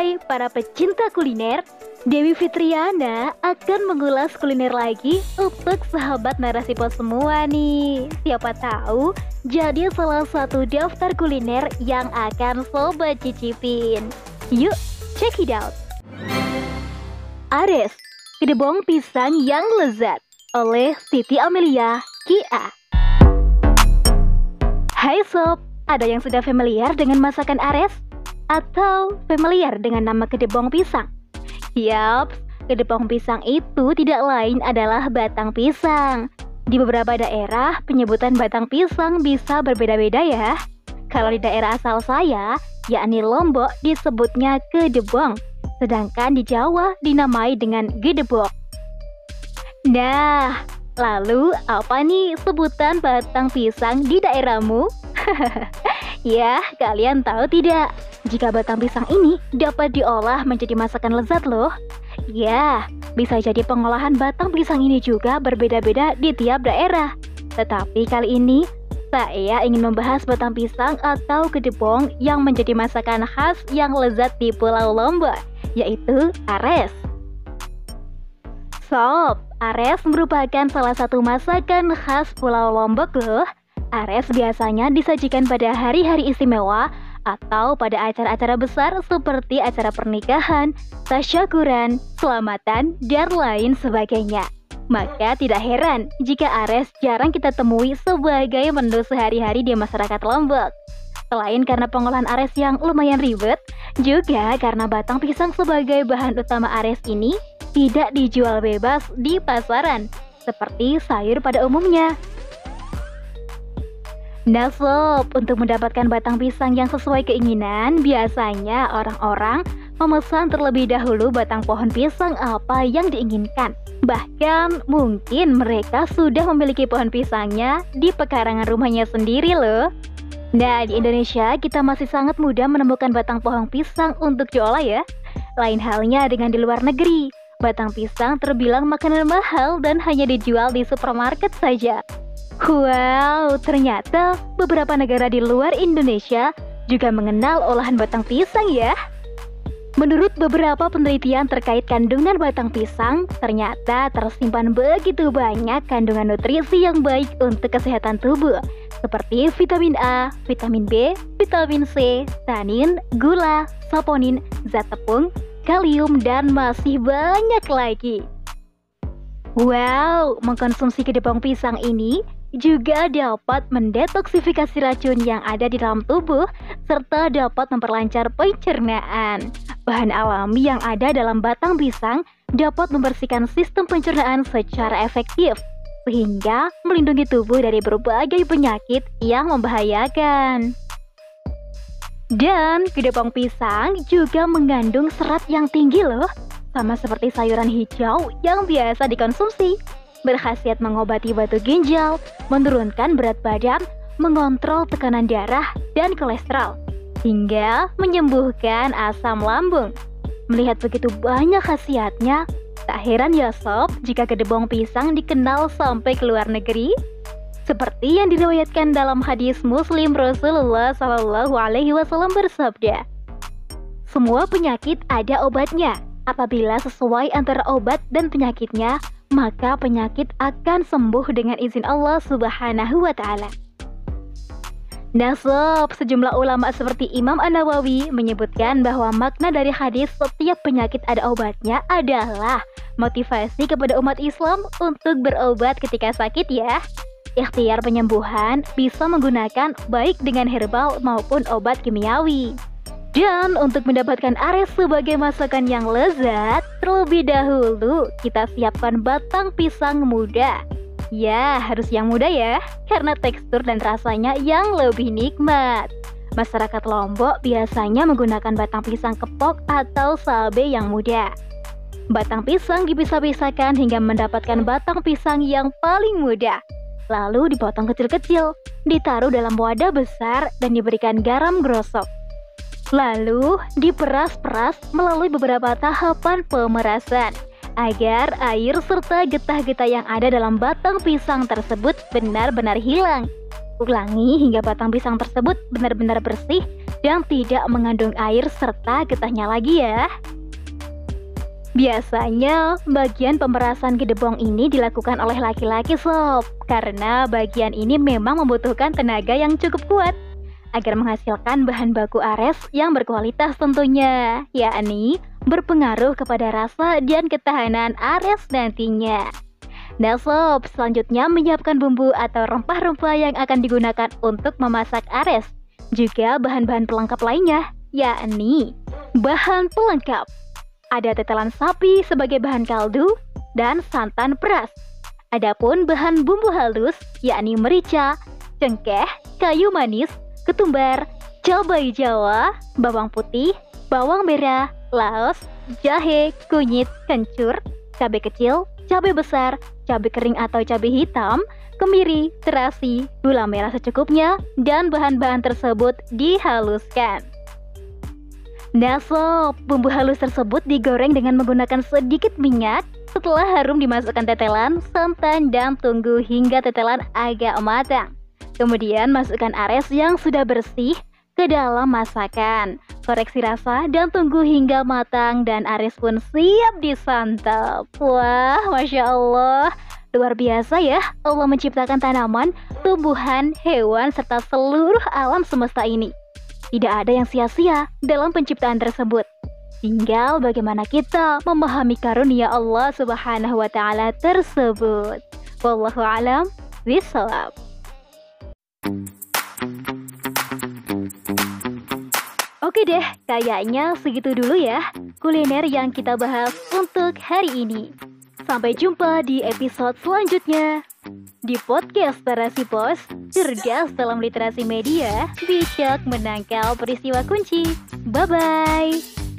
Hai para pecinta kuliner, Dewi Fitriana akan mengulas kuliner lagi untuk sahabat narasi pos semua nih. Siapa tahu jadi salah satu daftar kuliner yang akan sobat cicipin. Yuk, check it out. Ares, kedebong pisang yang lezat oleh Siti Amelia Kia. Hai sob, ada yang sudah familiar dengan masakan Ares? Atau familiar dengan nama kedebong pisang? Yap, kedebong pisang itu tidak lain adalah batang pisang. Di beberapa daerah, penyebutan batang pisang bisa berbeda-beda ya. Kalau di daerah asal saya, yakni Lombok disebutnya kedebong, sedangkan di Jawa dinamai dengan gedebok. Nah, lalu apa nih sebutan batang pisang di daerahmu? ya, kalian tahu tidak? Jika batang pisang ini dapat diolah menjadi masakan lezat loh. Ya, bisa jadi pengolahan batang pisang ini juga berbeda-beda di tiap daerah. Tetapi kali ini, saya ingin membahas batang pisang atau kedebong yang menjadi masakan khas yang lezat di Pulau Lombok, yaitu ares. Sob, ares merupakan salah satu masakan khas Pulau Lombok loh. Ares biasanya disajikan pada hari-hari istimewa atau pada acara-acara besar seperti acara pernikahan, tasyakuran, selamatan, dan lain sebagainya. Maka tidak heran jika ares jarang kita temui sebagai menu sehari-hari di masyarakat Lombok. Selain karena pengolahan ares yang lumayan ribet, juga karena batang pisang sebagai bahan utama ares ini tidak dijual bebas di pasaran, seperti sayur pada umumnya. Nah sob, untuk mendapatkan batang pisang yang sesuai keinginan, biasanya orang-orang memesan terlebih dahulu batang pohon pisang apa yang diinginkan. Bahkan mungkin mereka sudah memiliki pohon pisangnya di pekarangan rumahnya sendiri loh. Nah, di Indonesia kita masih sangat mudah menemukan batang pohon pisang untuk diolah ya. Lain halnya dengan di luar negeri. Batang pisang terbilang makanan mahal dan hanya dijual di supermarket saja. Wow, ternyata beberapa negara di luar Indonesia juga mengenal olahan batang pisang ya. Menurut beberapa penelitian terkait kandungan batang pisang, ternyata tersimpan begitu banyak kandungan nutrisi yang baik untuk kesehatan tubuh, seperti vitamin A, vitamin B, vitamin C, tanin, gula, saponin, zat tepung, kalium, dan masih banyak lagi. Wow, mengkonsumsi kedebong pisang ini juga dapat mendetoksifikasi racun yang ada di dalam tubuh serta dapat memperlancar pencernaan. Bahan alami yang ada dalam batang pisang dapat membersihkan sistem pencernaan secara efektif sehingga melindungi tubuh dari berbagai penyakit yang membahayakan. Dan kedepong pisang juga mengandung serat yang tinggi loh, sama seperti sayuran hijau yang biasa dikonsumsi berkhasiat mengobati batu ginjal, menurunkan berat badan, mengontrol tekanan darah dan kolesterol, hingga menyembuhkan asam lambung. Melihat begitu banyak khasiatnya, tak heran ya sob jika kedebong pisang dikenal sampai ke luar negeri. Seperti yang diriwayatkan dalam hadis Muslim Rasulullah Shallallahu Alaihi Wasallam bersabda, semua penyakit ada obatnya. Apabila sesuai antara obat dan penyakitnya, maka penyakit akan sembuh dengan izin Allah Subhanahu wa taala. Nah sob, sejumlah ulama seperti Imam An-Nawawi menyebutkan bahwa makna dari hadis setiap penyakit ada obatnya adalah motivasi kepada umat Islam untuk berobat ketika sakit ya. Ikhtiar penyembuhan bisa menggunakan baik dengan herbal maupun obat kimiawi. Dan untuk mendapatkan ares sebagai masakan yang lezat, terlebih dahulu kita siapkan batang pisang muda. Ya, harus yang muda ya, karena tekstur dan rasanya yang lebih nikmat. Masyarakat Lombok biasanya menggunakan batang pisang kepok atau sabe yang muda. Batang pisang dipisah-pisahkan hingga mendapatkan batang pisang yang paling muda. Lalu dipotong kecil-kecil, ditaruh dalam wadah besar dan diberikan garam grosok. Lalu diperas-peras melalui beberapa tahapan pemerasan agar air serta getah-getah yang ada dalam batang pisang tersebut benar-benar hilang. Ulangi hingga batang pisang tersebut benar-benar bersih dan tidak mengandung air serta getahnya lagi ya. Biasanya, bagian pemerasan gedebong ini dilakukan oleh laki-laki sob, karena bagian ini memang membutuhkan tenaga yang cukup kuat agar menghasilkan bahan baku ares yang berkualitas tentunya, yakni berpengaruh kepada rasa dan ketahanan ares nantinya. Nah sob, selanjutnya menyiapkan bumbu atau rempah-rempah yang akan digunakan untuk memasak ares. Juga bahan-bahan pelengkap lainnya, yakni bahan pelengkap. Ada tetelan sapi sebagai bahan kaldu dan santan peras. Adapun bahan bumbu halus, yakni merica, cengkeh, kayu manis, ketumbar, cabai jawa, bawang putih, bawang merah, laos, jahe, kunyit, kencur, cabai kecil, cabai besar, cabai kering atau cabai hitam, kemiri, terasi, gula merah secukupnya, dan bahan-bahan tersebut dihaluskan. Nah sob, bumbu halus tersebut digoreng dengan menggunakan sedikit minyak setelah harum dimasukkan tetelan, santan, dan tunggu hingga tetelan agak matang. Kemudian masukkan ares yang sudah bersih ke dalam masakan. Koreksi rasa dan tunggu hingga matang dan ares pun siap disantap. Wah, Masya Allah. Luar biasa ya, Allah menciptakan tanaman, tumbuhan, hewan, serta seluruh alam semesta ini. Tidak ada yang sia-sia dalam penciptaan tersebut. Tinggal bagaimana kita memahami karunia Allah Subhanahu wa taala tersebut. Wallahu alam bisawab. Oke deh, kayaknya segitu dulu ya kuliner yang kita bahas untuk hari ini. Sampai jumpa di episode selanjutnya. Di podcast Terasi Pos, cerdas dalam literasi media, bijak menangkal peristiwa kunci. Bye-bye.